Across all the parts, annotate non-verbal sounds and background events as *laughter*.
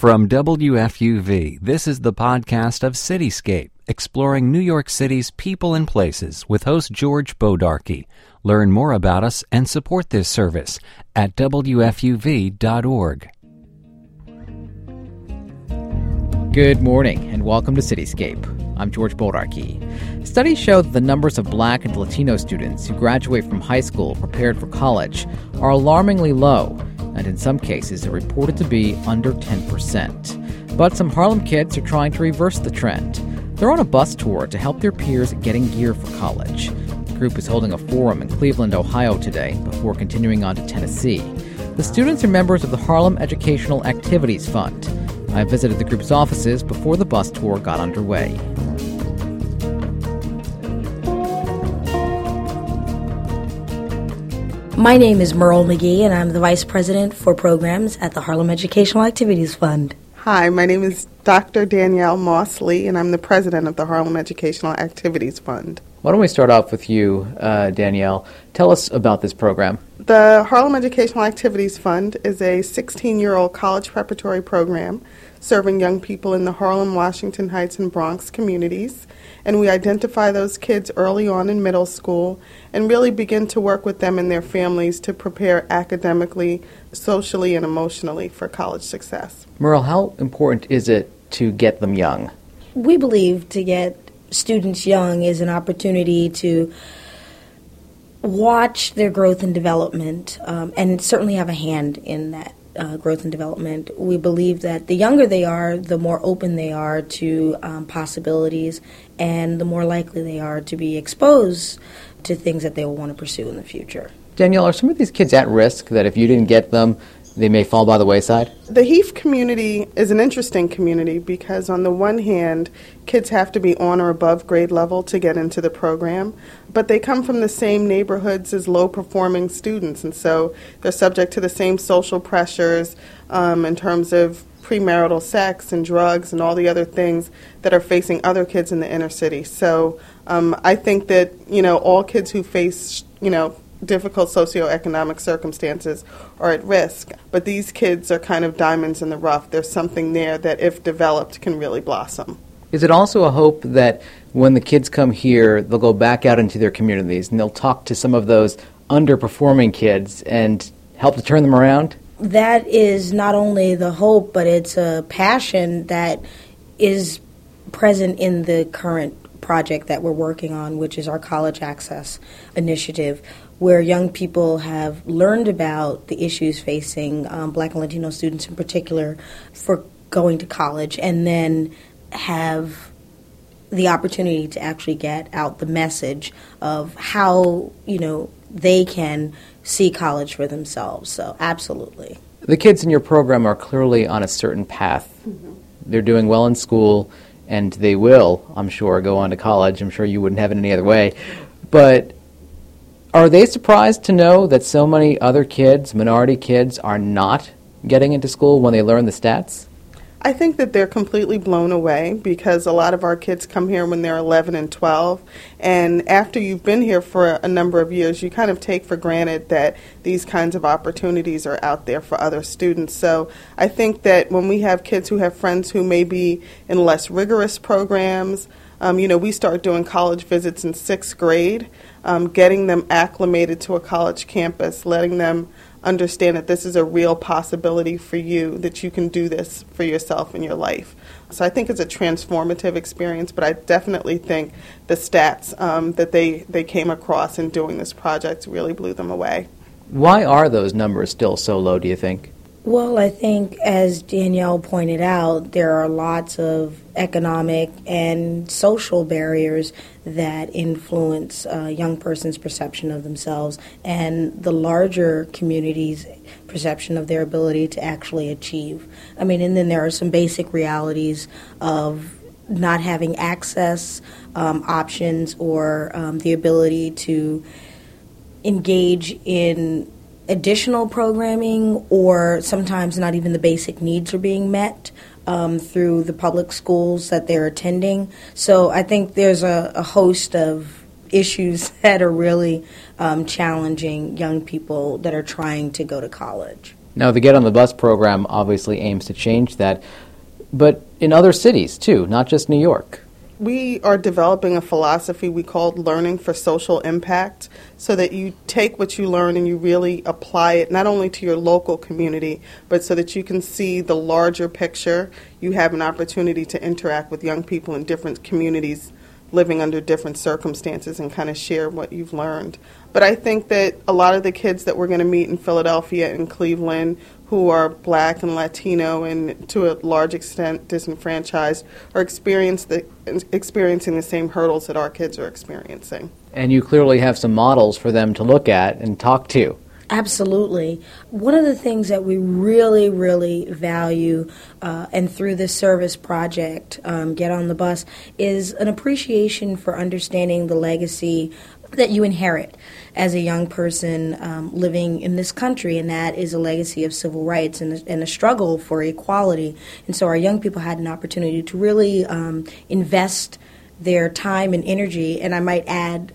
From WFUV, this is the podcast of Cityscape, exploring New York City's people and places with host George Bodarky. Learn more about us and support this service at WFUV.org. Good morning and welcome to Cityscape. I'm George Bodarky. Studies show that the numbers of black and Latino students who graduate from high school prepared for college are alarmingly low and in some cases are reported to be under 10%. But some Harlem kids are trying to reverse the trend. They're on a bus tour to help their peers getting gear for college. The group is holding a forum in Cleveland, Ohio today before continuing on to Tennessee. The students are members of the Harlem Educational Activities Fund. I visited the group's offices before the bus tour got underway. My name is Merle McGee, and I'm the Vice President for Programs at the Harlem Educational Activities Fund. Hi, my name is Dr. Danielle Moss Lee, and I'm the President of the Harlem Educational Activities Fund. Why don't we start off with you, uh, Danielle? Tell us about this program. The Harlem Educational Activities Fund is a 16 year old college preparatory program serving young people in the Harlem, Washington Heights, and Bronx communities. And we identify those kids early on in middle school and really begin to work with them and their families to prepare academically, socially, and emotionally for college success. Merle, how important is it to get them young? We believe to get students young is an opportunity to watch their growth and development um, and certainly have a hand in that uh, growth and development. We believe that the younger they are, the more open they are to um, possibilities, and the more likely they are to be exposed to things that they will want to pursue in the future. Danielle, are some of these kids at risk that if you didn't get them, they may fall by the wayside? The HEAF community is an interesting community because, on the one hand, kids have to be on or above grade level to get into the program, but they come from the same neighborhoods as low performing students, and so they're subject to the same social pressures um, in terms of premarital sex and drugs and all the other things that are facing other kids in the inner city. So um, I think that, you know, all kids who face, you know, difficult socioeconomic circumstances are at risk. But these kids are kind of diamonds in the rough. There's something there that, if developed, can really blossom. Is it also a hope that when the kids come here, they'll go back out into their communities and they'll talk to some of those underperforming kids and help to turn them around? That is not only the hope, but it's a passion that is present in the current project that we're working on, which is our college access initiative, where young people have learned about the issues facing um, black and Latino students in particular for going to college and then have the opportunity to actually get out the message of how, you know, they can see college for themselves. So, absolutely. The kids in your program are clearly on a certain path. Mm-hmm. They're doing well in school, and they will, I'm sure, go on to college. I'm sure you wouldn't have it any other way. But are they surprised to know that so many other kids, minority kids, are not getting into school when they learn the stats? I think that they're completely blown away because a lot of our kids come here when they're 11 and 12. And after you've been here for a number of years, you kind of take for granted that these kinds of opportunities are out there for other students. So I think that when we have kids who have friends who may be in less rigorous programs, um, you know, we start doing college visits in sixth grade, um, getting them acclimated to a college campus, letting them understand that this is a real possibility for you, that you can do this for yourself in your life. So I think it's a transformative experience, but I definitely think the stats um, that they, they came across in doing this project really blew them away. Why are those numbers still so low, do you think? Well, I think, as Danielle pointed out, there are lots of economic and social barriers that influence a young person's perception of themselves and the larger community's perception of their ability to actually achieve. I mean, and then there are some basic realities of not having access um, options or um, the ability to engage in additional programming, or sometimes not even the basic needs are being met um, through the public schools that they're attending. So I think there's a, a host of issues *laughs* that are really um, challenging young people that are trying to go to college. Now, the Get on the Bus program obviously aims to change that, but in other cities too, not just New York we are developing a philosophy we call learning for social impact so that you take what you learn and you really apply it not only to your local community but so that you can see the larger picture. You have an opportunity to interact with young people in different communities living under different circumstances and kind of share what you've learned. But i think that a lot of the kids that we're going to meet in philadelphia and cleveland who are black and Latino and to a large extent disenfranchised are experience the, experiencing the same hurdles that our kids are experiencing. And you clearly have some models for them to look at and talk to. Absolutely. One of the things that we really, really value, uh, and through this service project, um, Get on the Bus, is an appreciation for understanding the legacy that you inherit as a young person um, living in this country, and that is a legacy of civil rights and, and, a struggle for equality. And so our young people had an opportunity to really um, invest their time and energy, and I might add,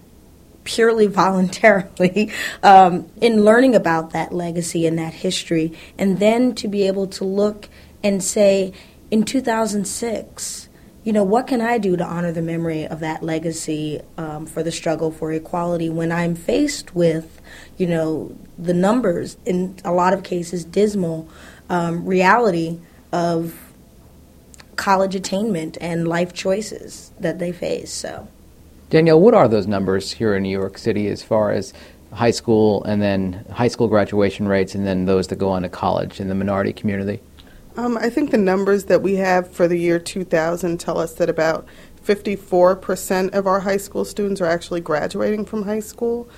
purely *laughs* voluntarily, um, in learning about that legacy and that history, and then to be able to look and say, in 2006, you know, what can I do to honor the memory of that legacy um, for the struggle for equality when I'm faced with, you know, the numbers, in a lot of cases, dismal um, reality of college attainment and life choices that they face. So, Danielle, what are those numbers here in New York City as far as high school and then high school graduation rates and then those that go on to college in the minority community? Um, I think the numbers that we have for the year 2000 tell us that about 54% of our high school students are actually graduating from high school.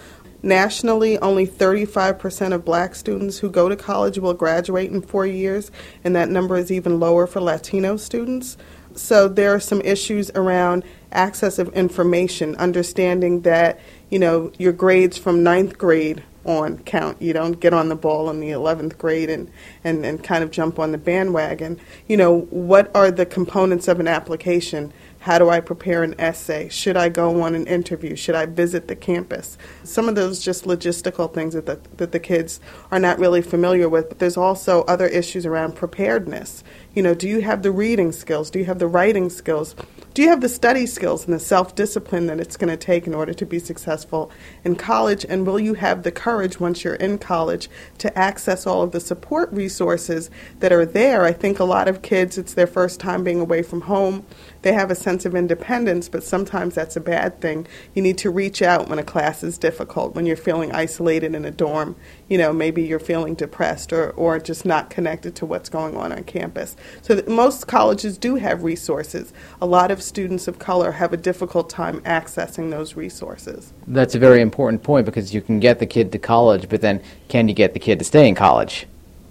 Nationally, only 35% of black students who go to college will graduate in four years, and that number is even lower for Latino students. So there are some issues around access of information, understanding that, you know, your grades from ninth grade on count. You don't get on the ball in the 11th grade and, and, and kind of jump on the bandwagon. You know, what are the components of an application? How do I prepare an essay? Should I go on an interview? Should I visit the campus? Some of those just logistical things that the, that the kids are not really familiar with, but there's also other issues around preparedness. You know, do you have the reading skills? Do you have the writing skills? Do you have the study skills and the self discipline that it's going to take in order to be successful in college? And will you have the courage once you're in college to access all of the support resources that are there? I think a lot of kids, it's their first time being away from home. They have a sense of independence, but sometimes that's a bad thing. You need to reach out when a class is difficult, when you're feeling isolated in a dorm. You know, maybe you're feeling depressed or, or just not connected to what's going on on campus. So most colleges do have resources. A lot of students of color have a difficult time accessing those resources. That's a very important point because you can get the kid to college, but then can you get the kid to stay in college?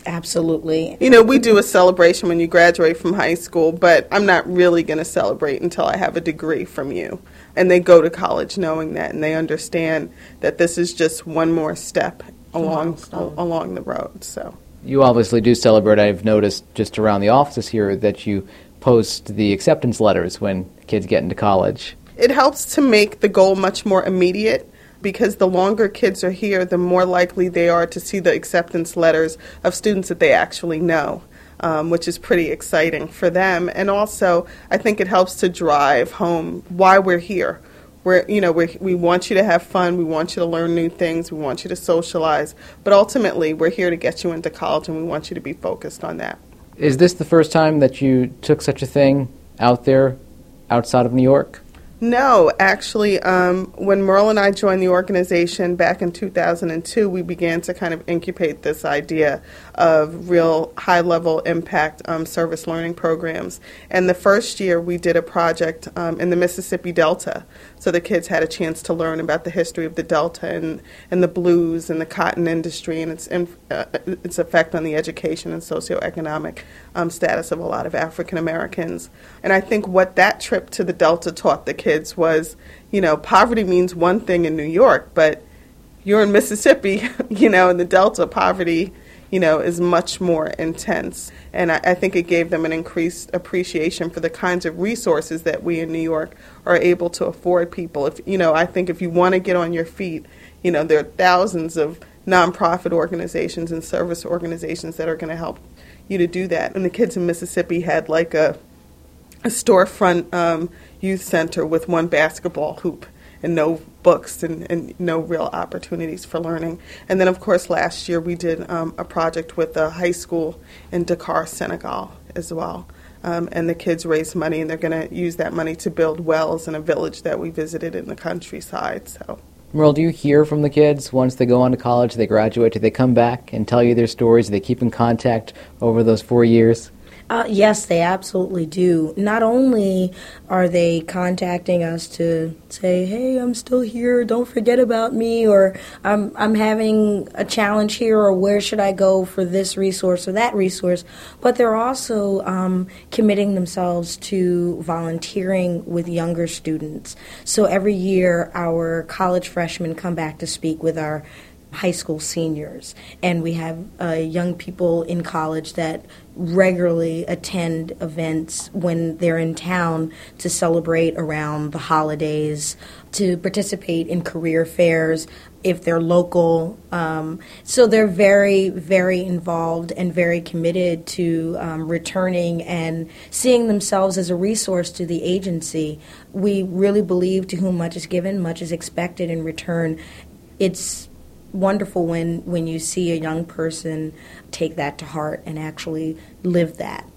Absolutely. You know, we do a celebration when you graduate from high school, but I'm not really going to celebrate until I have a degree from you. And they go to college knowing that and they understand that this is just one more step along along the road. So you obviously do celebrate. I've noticed just around the offices here that you post the acceptance letters when kids get into college. It helps to make the goal much more immediate because the longer kids are here, the more likely they are to see the acceptance letters of students that they actually know. Um, which is pretty exciting for them. And also, I think it helps to drive home why we're here. We're, you know, we we want you to have fun. We want you to learn new things. We want you to socialize. But ultimately, we're here to get you into college, and we want you to be focused on that. Is this the first time that you took such a thing out there, outside of New York? No, actually, um, when Merle and I joined the organization back in 2002, we began to kind of incubate this idea of real high level impact um, service learning programs. And the first year, we did a project um, in the Mississippi Delta. So the kids had a chance to learn about the history of the Delta and, and the blues and the cotton industry and its, in, uh, its effect on the education and socioeconomic um, status of a lot of African Americans. And I think what that trip to the Delta taught the kids was, you know, poverty means one thing in New York, but you're in Mississippi, *laughs* you know, in the Delta, poverty, you know, is much more intense. And I, I, think it gave them an increased appreciation for the kinds of resources that we in New York are able to afford people. If you know, I think if you want to get on your feet, you know, there are thousands of nonprofit organizations and service organizations that are going to help you to do that. And the kids in Mississippi had like a, a storefront um, youth center with one basketball hoop and no books and, and, no real opportunities for learning. And then, of course, last year we did um, a project with a high school in Dakar, Senegal, as well. Um, and the kids raised money, and they're going to use that money to build wells in a village that we visited in the countryside. So. Merle, do you hear from the kids once they go on to college, they graduate? Do they come back and tell you their stories? Do they keep in contact over those four years? Uh, yes, they absolutely do. Not only are they contacting us to say, "Hey, I'm still here. Don't forget about me," or "I'm I'm having a challenge here," or "Where should I go for this resource or that resource?" But they're also um, committing themselves to volunteering with younger students. So every year, our college freshmen come back to speak with our high school seniors, and we have uh, young people in college that regularly attend events when they're in town to celebrate around the holidays, to participate in career fairs if they're local. Um, so they're very, very involved and very committed to um, returning and seeing themselves as a resource to the agency. We really believe to whom much is given, much is expected in return. It's wonderful when, when you see a young person take that to heart and actually live that.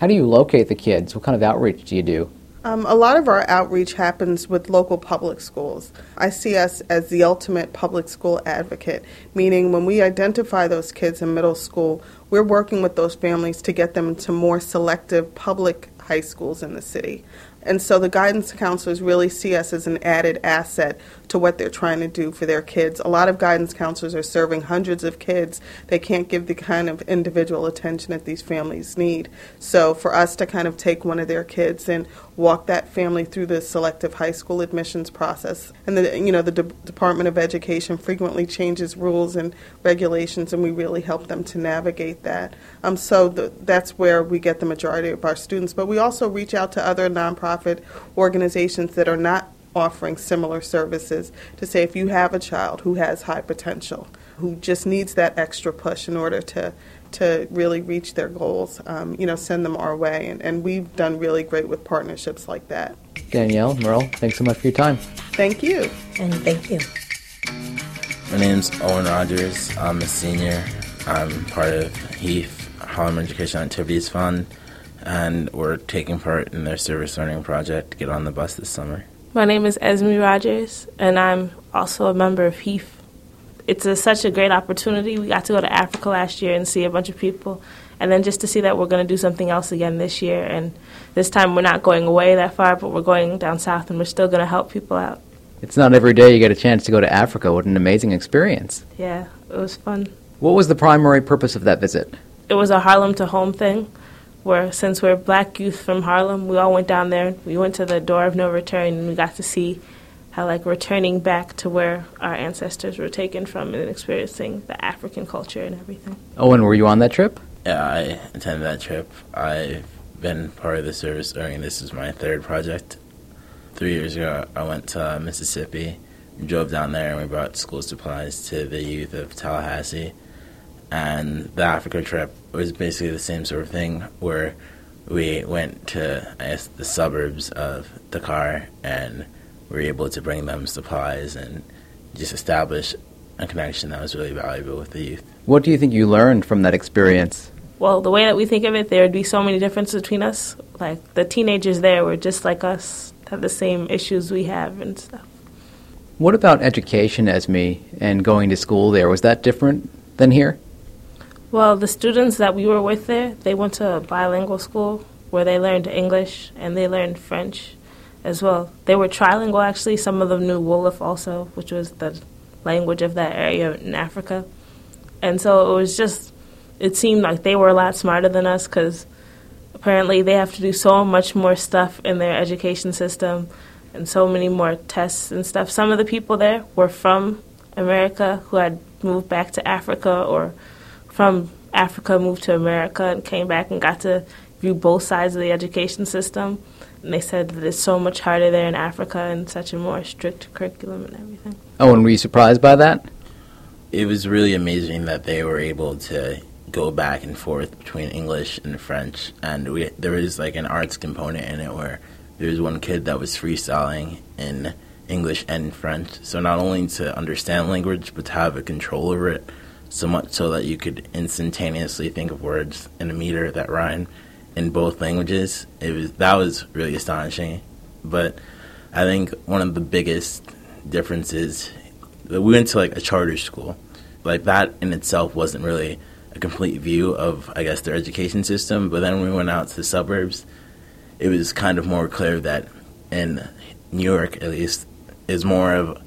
How do you locate the kids? What kind of outreach do you do? Um, a lot of our outreach happens with local public schools. I see us as the ultimate public school advocate, meaning when we identify those kids in middle school, we're working with those families to get them into more selective public high schools in the city. And so the guidance counselors really see us as an added asset to what they're trying to do for their kids. A lot of guidance counselors are serving hundreds of kids. They can't give the kind of individual attention that these families need. So for us to kind of take one of their kids and walk that family through the selective high school admissions process, and the you know the De- Department of Education frequently changes rules and regulations, and we really help them to navigate that. Um, so the, that's where we get the majority of our students. But we also reach out to other nonprofit organizations that are not offering similar services to say if you have a child who has high potential, who just needs that extra push in order to to really reach their goals, um, you know, send them our way. And, and we've done really great with partnerships like that. Danielle, Merle, thanks so much for your time. Thank you. And thank you. My name's Owen Rogers. I'm a senior. I'm part of HEAF, Harlem Education Activities Fund, and we're taking part in their service learning project, to Get on the Bus this summer. My name is Esme Rogers, and I'm also a member of HEAF. It's a, such a great opportunity. We got to go to Africa last year and see a bunch of people, and then just to see that we're going to do something else again this year. And this time we're not going away that far, but we're going down south, and we're still going to help people out. It's not every day you get a chance to go to Africa. What an amazing experience. Yeah, it was fun. What was the primary purpose of that visit? It was a Harlem to home thing where since we're black youth from Harlem, we all went down there. We went to the door of no return, and we got to see how like returning back to where our ancestors were taken from and experiencing the African culture and everything. Oh, and were you on that trip? Yeah, I attended that trip. I've been part of the service during this is my third project. Three years ago, I went to uh, Mississippi. We drove down there and we brought school supplies to the youth of Tallahatchie and the Africa trip was basically the same sort of thing where we went to I guess the suburbs of Dakar and we were able to bring them supplies and just establish a connection that was really valuable with the youth. What do you think you learned from that experience? Well, the way that we think of it, there would be so many differences between us. Like the teenagers there were just like us, have the same issues we have and stuff. What about education, Esme, and going to school there? Was that different than here? Well, the students that we were with there, they went to a bilingual school where they learned English and they learned French as well. They were trilingual, actually. Some of them knew Wolof also, which was the language of that area in Africa. And so it was just, it seemed like they were a lot smarter than us because apparently they have to do so much more stuff in their education system and so many more tests and stuff. Some of the people there were from America who had moved back to Africa or from Africa moved to America and came back and got to view both sides of the education system. And they said that it's so much harder there in Africa and such a more strict curriculum and everything. Oh, and were you surprised by that? it was really amazing that they were able to go back and forth between English and French, and we there was like an arts component in it where there was one kid that was freestyling in English and French. So not only to understand language, but to have a control over it, so much so that you could instantaneously think of words in a meter that rhyme in both languages. It was that was really astonishing. But I think one of the biggest differences we went to like a charter school. Like that in itself wasn't really a complete view of, I guess, their education system. But then when we went out to the suburbs, it was kind of more clear that in New York, at least, is more of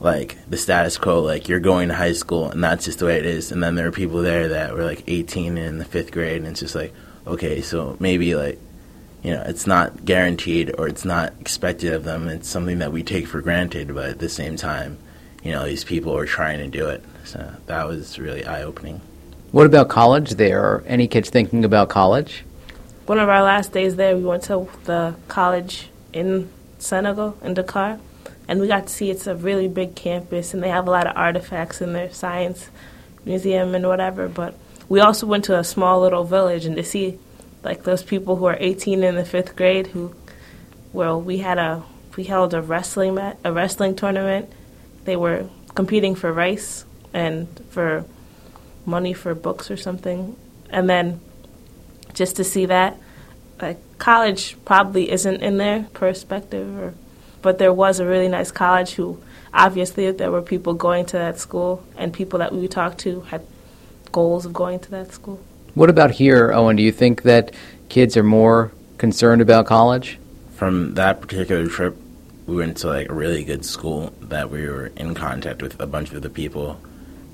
like the status quo. Like you're going to high school, and that's just the way it is. And then there are people there that were like 18 in the fifth grade, and it's just like, okay, so maybe like, you know, it's not guaranteed or it's not expected of them. It's something that we take for granted, but at the same time, you know, these people are trying to do it. So that was really eye opening. What about college there? Are any kids thinking about college? One of our last days there, we went to the college in Senegal, in Dakar, and we got to see it's a really big campus, and they have a lot of artifacts in their science museum and whatever. But we also went to a small little village, and to see like those people who are 18 in the fifth grade who, well, we had a we held a wrestling mat, a wrestling tournament. They were competing for rice and for money for books or something. And then just to see that, like college probably isn't in their perspective, or, but there was a really nice college who obviously there were people going to that school and people that we talked to had goals of going to that school. What about here, Owen? Do you think that kids are more concerned about college? From that particular trip, we went to like a really good school that we were in contact with a bunch of the people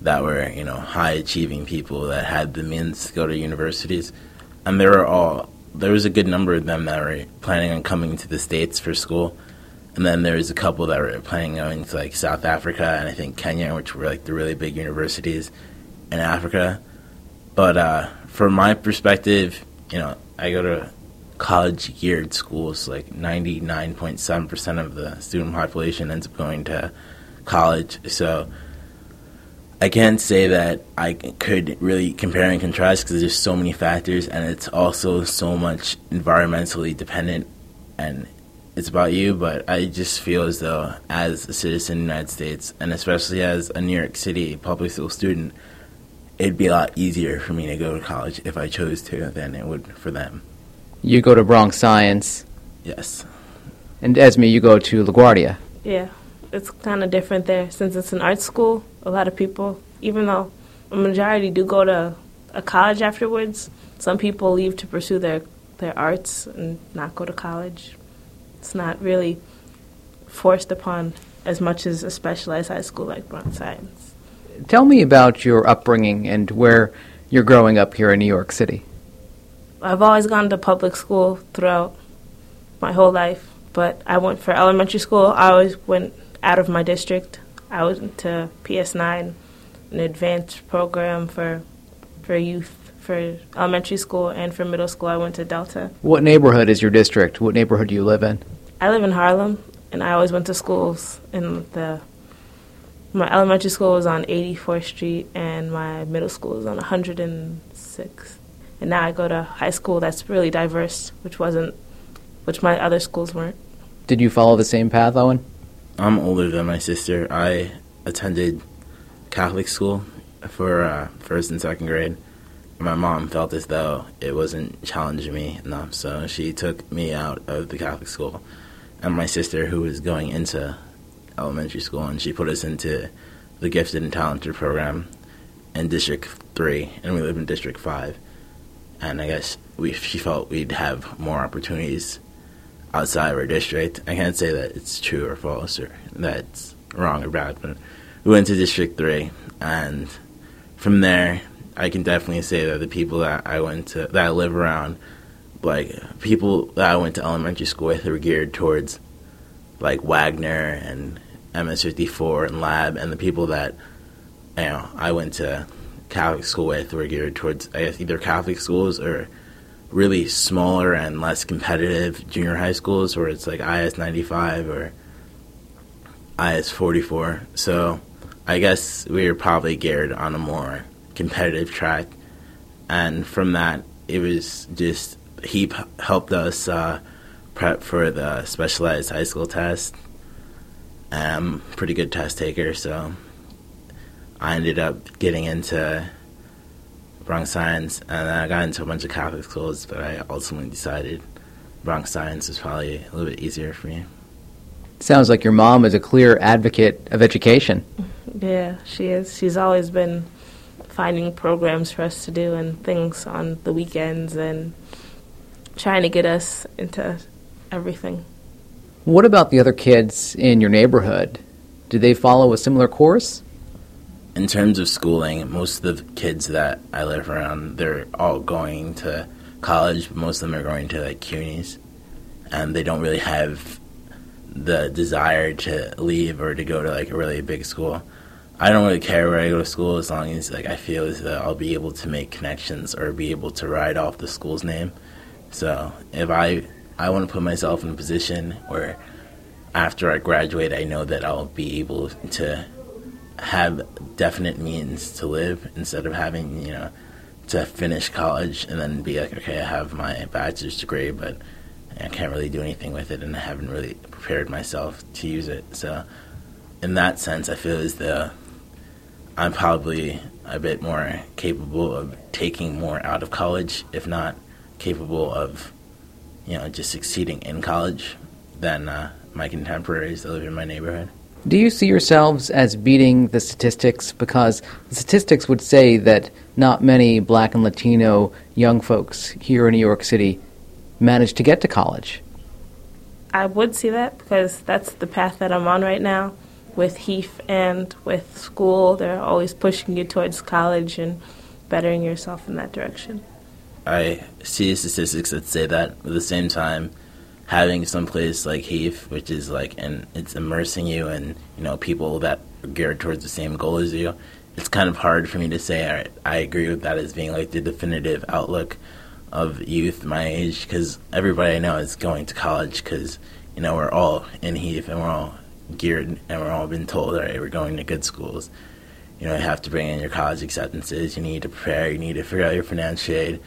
that were, you know, high achieving people that had the means to go to universities. And there were all, there was a good number of them that were planning on coming to the States for school. And then there was a couple that were planning on going to like South Africa and I think Kenya, which were like the really big universities in Africa. But uh, from my perspective, you know, I go to college geared schools, like 99.7% of the student population ends up going to college. So I can't say that I could really compare and contrast because there's so many factors, and it's also so much environmentally dependent, and it's about you. But I just feel as though, as a citizen of the United States, and especially as a New York City public school student, it'd be a lot easier for me to go to college if I chose to than it would for them. You go to Bronx Science. Yes. And Esme, you go to LaGuardia. Yeah it's kind of different there since it's an art school. A lot of people, even though a majority do go to a college afterwards, some people leave to pursue their their arts and not go to college. It's not really forced upon as much as a specialized high school like Bronx Science. Tell me about your upbringing and where you're growing up here in New York City. I've always gone to public school throughout my whole life, but I went for elementary school. I always went out of my district. I went to PS9, an advanced program for for youth for elementary school and for middle school. I went to Delta. What neighborhood is your district? What neighborhood do you live in? I live in Harlem, and I always went to schools in the. My elementary school was on 84th Street, and my middle school was on 106th. And now I go to high school that's really diverse, which wasn't, which my other schools weren't. Did you follow the same path, Owen? I'm older than my sister. I attended Catholic school for uh, first and second grade. My mom felt as though it wasn't challenging me enough, so she took me out of the Catholic school. And my sister, who was going into elementary school, and she put us into the gifted and talented program in District 3, and we live in District 5. And I guess we, she felt we'd have more opportunities outside of our district. I can't say that it's true or false or that's wrong or bad, but we went to District 3, and from there, I can definitely say that the people that I went to, that I live around, like people that I went to elementary school with were geared towards like Wagner and MS54 and Lab, and the people that you know I went to Catholic school with were geared towards I guess either Catholic schools or really smaller and less competitive junior high schools where it's like IS 95 or IS 44. So I guess we were probably geared on a more competitive track, and from that, it was just he p- helped us uh, prep for the specialized high school test. I'm a pretty good test taker, so I ended up getting into Bronx Science, and then I got into a bunch of Catholic schools, but I ultimately decided Bronx Science was probably a little bit easier for me. Sounds like your mom is a clear advocate of education. Yeah, she is. She's always been finding programs for us to do and things on the weekends and trying to get us into everything. What about the other kids in your neighborhood? Do they follow a similar course? In terms of schooling, most of the kids that I live around, they're all going to college, but most of them are going to like CUNYs, and they don't really have the desire to leave or to go to like a really big school. I don't really care where I go to school as long as like I feel as though I'll be able to make connections or be able to ride off the school's name. So if I I want to put myself in a position where after I graduate, I know that I'll be able to have definite means to live instead of having you know to finish college and then be like, okay, I have my bachelor's degree, but I can't really do anything with it, and I haven't really prepared myself to use it. So, in that sense, I feel as though I'm probably a bit more capable of taking more out of college, if not capable of, you know, just succeeding in college than uh, my contemporaries that live in my neighborhood. Do you see yourselves as beating the statistics? Because the statistics would say that not many black and Latino young folks here in New York City manage to get to college. I would see that because that's the path that I'm on right now with HEAF and with school. They're always pushing you towards college and bettering yourself in that direction. I see statistics that say that, at the same time, having some place like HEAF, which is like, and it's immersing you in, you know, people that are geared towards the same goal as you, it's kind of hard for me to say I agree with that as being like the definitive outlook of youth my age because everybody I know is going to college because, you know, we're all in HEAF and we're all geared and we're all been told, all right, we're going to good schools. You know, you have to bring in your college acceptances. You need to prepare. You need to figure out your financial aid.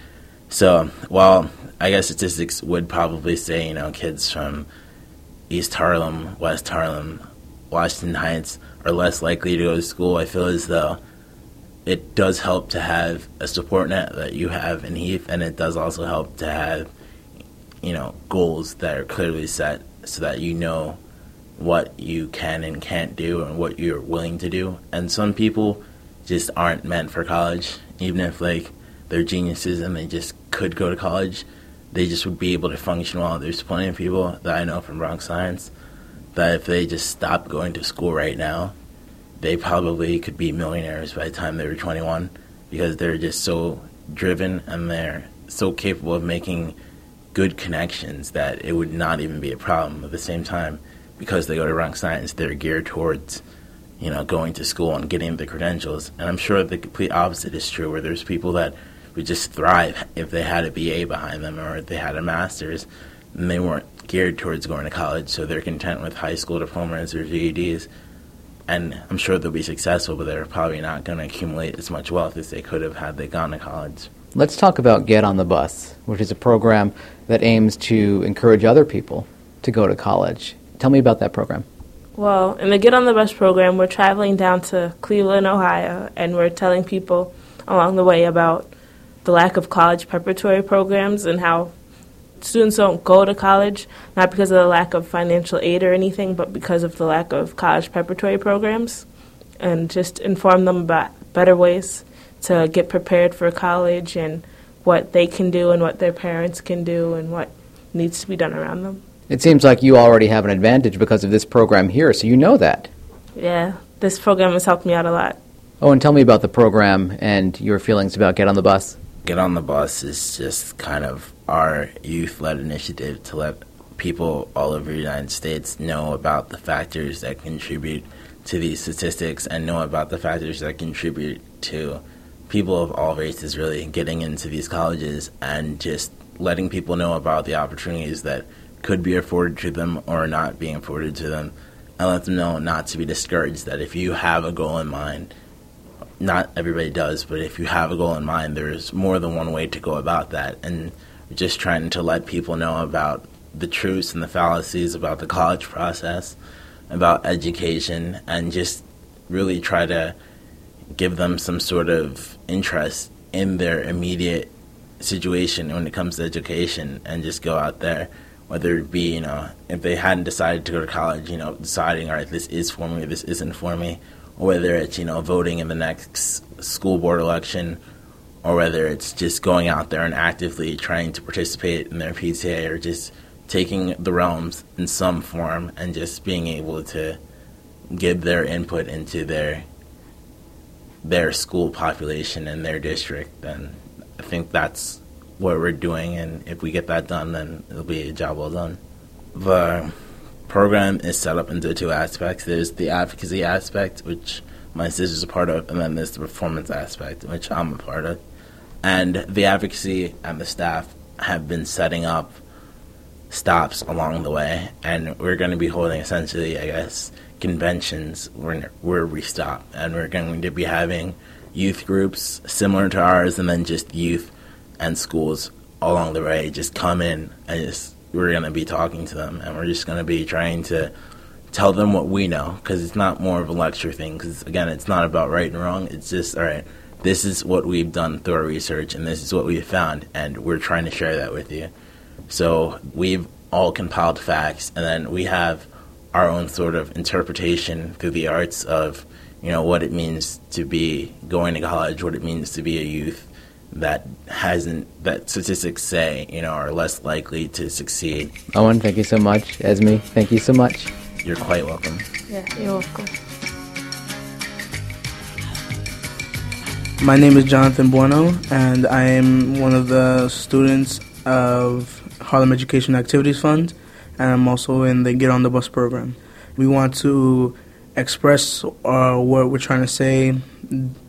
So, while I guess statistics would probably say, you know, kids from East Harlem, West Harlem, Washington Heights are less likely to go to school, I feel as though it does help to have a support net that you have in HEAF, and it does also help to have, you know, goals that are clearly set so that you know what you can and can't do and what you're willing to do. And some people just aren't meant for college, even if like they're geniuses and they just could go to college. They just would be able to function well. There's plenty of people that I know from Bronx Science that if they just stopped going to school right now, they probably could be millionaires by the time they were 21 because they're just so driven and they're so capable of making good connections that it would not even be a problem. At the same time, because they go to Bronx Science, they're geared towards, you know, going to school and getting the credentials. And I'm sure the complete opposite is true, where there's people that would just thrive if they had a BA behind them or if they had a master's, and they weren't geared towards going to college, so they're content with high school diplomas or GEDs. And I'm sure they'll be successful, but they're probably not going to accumulate as much wealth as they could have had they gone to college. Let's talk about Get on the Bus, which is a program that aims to encourage other people to go to college. Tell me about that program. Well, in the Get on the Bus program, we're traveling down to Cleveland, Ohio, and we're telling people along the way about the lack of college preparatory programs and how students don't go to college, not because of the lack of financial aid or anything, but because of the lack of college preparatory programs, and just inform them about better ways to get prepared for college and what they can do and what their parents can do and what needs to be done around them. It seems like you already have an advantage because of this program here, so you know that. Yeah, this program has helped me out a lot. Oh, and tell me about the program and your feelings about Get on the Bus. Get on the Bus is just kind of our youth led initiative to let people all over the United States know about the factors that contribute to these statistics and know about the factors that contribute to people of all races really getting into these colleges and just letting people know about the opportunities that could be afforded to them or not being afforded to them and let them know not to be discouraged. That if you have a goal in mind, not everybody does, but if you have a goal in mind, there's more than one way to go about that. And just trying to let people know about the truths and the fallacies about the college process, about education, and just really try to give them some sort of interest in their immediate situation when it comes to education and just go out there whether it be you know if they hadn't decided to go to college you know deciding all right this is for me this isn't for me or whether it's you know voting in the next school board election or whether it's just going out there and actively trying to participate in their PTA or just taking the realms in some form and just being able to give their input into their their school population and their district, then I think that's what we're doing. And if we get that done, then it'll be a job well done. The program is set up into two aspects. There's the advocacy aspect, which my sister's a part of, and then there's the performance aspect, which I'm a part of. And the advocacy and the staff have been setting up stops along the way, and we're going to be holding essentially, I guess, conventions where, where we stop, and we're going to be having youth groups similar to ours, and then just youth and schools along the way just come in and just we're going to be talking to them, and we're just going to be trying to tell them what we know because it's not more of a lecture thing. Because again, it's not about right and wrong. It's just all right. This is what we've done through our research, and this is what we've found, and we're trying to share that with you. So we've all compiled facts, and then we have our own sort of interpretation through the arts of you know what it means to be going to college, what it means to be a youth that hasn't that statistics say you know are less likely to succeed. Owen, thank you so much. Esme, thank you so much. You're quite welcome. Yeah, you're welcome. My name is Jonathan Bueno, and I am one of the students of Harlem Education Activities Fund and I'm also in the Get on the Bus program. We want to express uh, what we're trying to say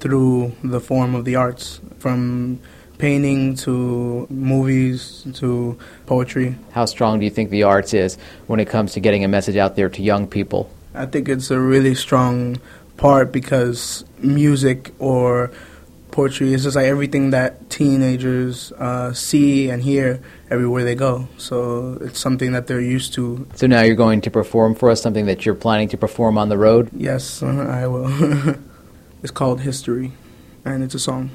through the form of the arts, from painting to movies to poetry. How strong do you think the arts is when it comes to getting a message out there to young people? I think it's a really strong part because music or poetry is just like everything that teenagers uh, see and hear everywhere they go. So it's something that they're used to. So now you're going to perform for us something that you're planning to perform on the road? Yes, *laughs* I will. *laughs* it's called History, and it's a song.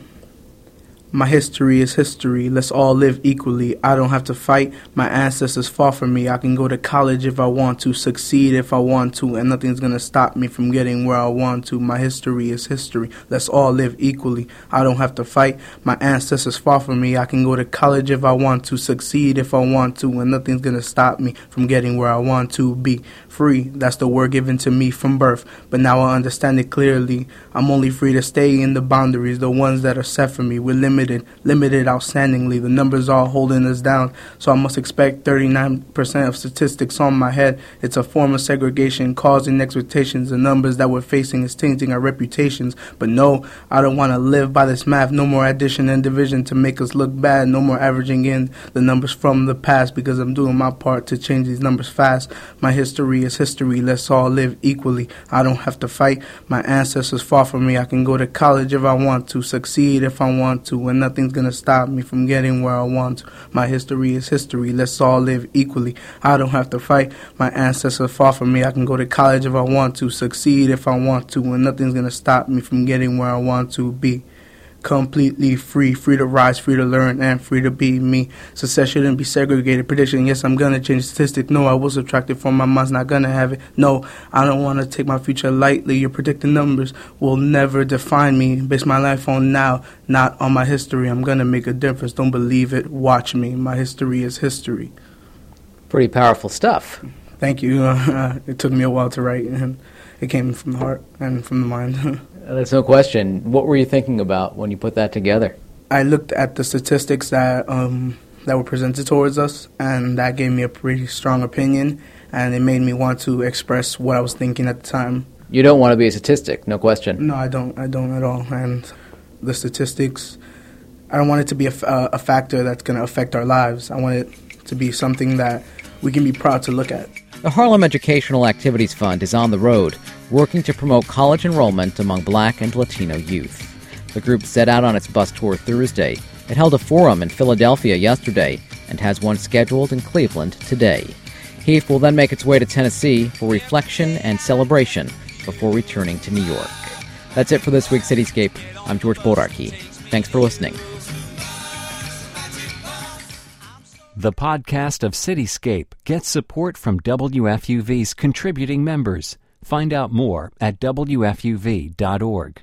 My history is history. Let's all live equally. I don't have to fight. My ancestors fought for me. I can go to college if I want to, succeed if I want to, and nothing's gonna stop me from getting where I want to. My history is history. Let's all live equally. I don't have to fight. My ancestors fought for me. I can go to college if I want to, succeed if I want to, and nothing's gonna stop me from getting where I want to be. Free, that's the word given to me from birth. But now I understand it clearly. I'm only free to stay in the boundaries, the ones that are set for me. We're limited, limited outstandingly. The numbers are holding us down. So I must expect 39% of statistics on my head. It's a form of segregation causing expectations. The numbers that we're facing is tainting our reputations. But no, I don't want to live by this math. No more addition and division to make us look bad. No more averaging in the numbers from the past because I'm doing my part to change these numbers fast. My history is history. Let's all live equally. I don't have to fight. My ancestors fought for me. I can go to college if I want to, succeed if I want to, and nothing's gonna stop me from getting where I want. My history is history. Let's all live equally. I don't have to fight. My ancestors fought for me. I can go to college if I want to, succeed if I want to, and nothing's gonna stop me from getting where I want to be completely free, free to rise, free to learn, and free to be me. Success shouldn't be segregated. Prediction, yes, I'm gonna change statistic. No, I was subtracted from my mind's not gonna have it. No, I don't wanna take my future lightly. Your predicted numbers will never define me. Base my life on now, not on my history. I'm gonna make a difference. Don't believe it. Watch me. My history is history. Pretty powerful stuff. Thank you. Uh, *laughs* it took me a while to write, and it came from the heart and from the mind. *laughs* There's no question. What were you thinking about when you put that together? I looked at the statistics that um, that were presented towards us, and that gave me a pretty strong opinion, and it made me want to express what I was thinking at the time. You don't want to be a statistic, no question. No, I don't. I don't at all. And the statistics, I don't want it to be a, a factor that's going to affect our lives. I want it to be something that we can be proud to look at. The Harlem Educational Activities Fund is on the road, working to promote college enrollment among black and Latino youth. The group set out on its bus tour Thursday. It held a forum in Philadelphia yesterday and has one scheduled in Cleveland today. HEAF will then make its way to Tennessee for reflection and celebration before returning to New York. That's it for this week's Cityscape. I'm George Bodarky. Thanks for listening. The podcast of Cityscape gets support from WFUV's contributing members. Find out more at WFUV.org.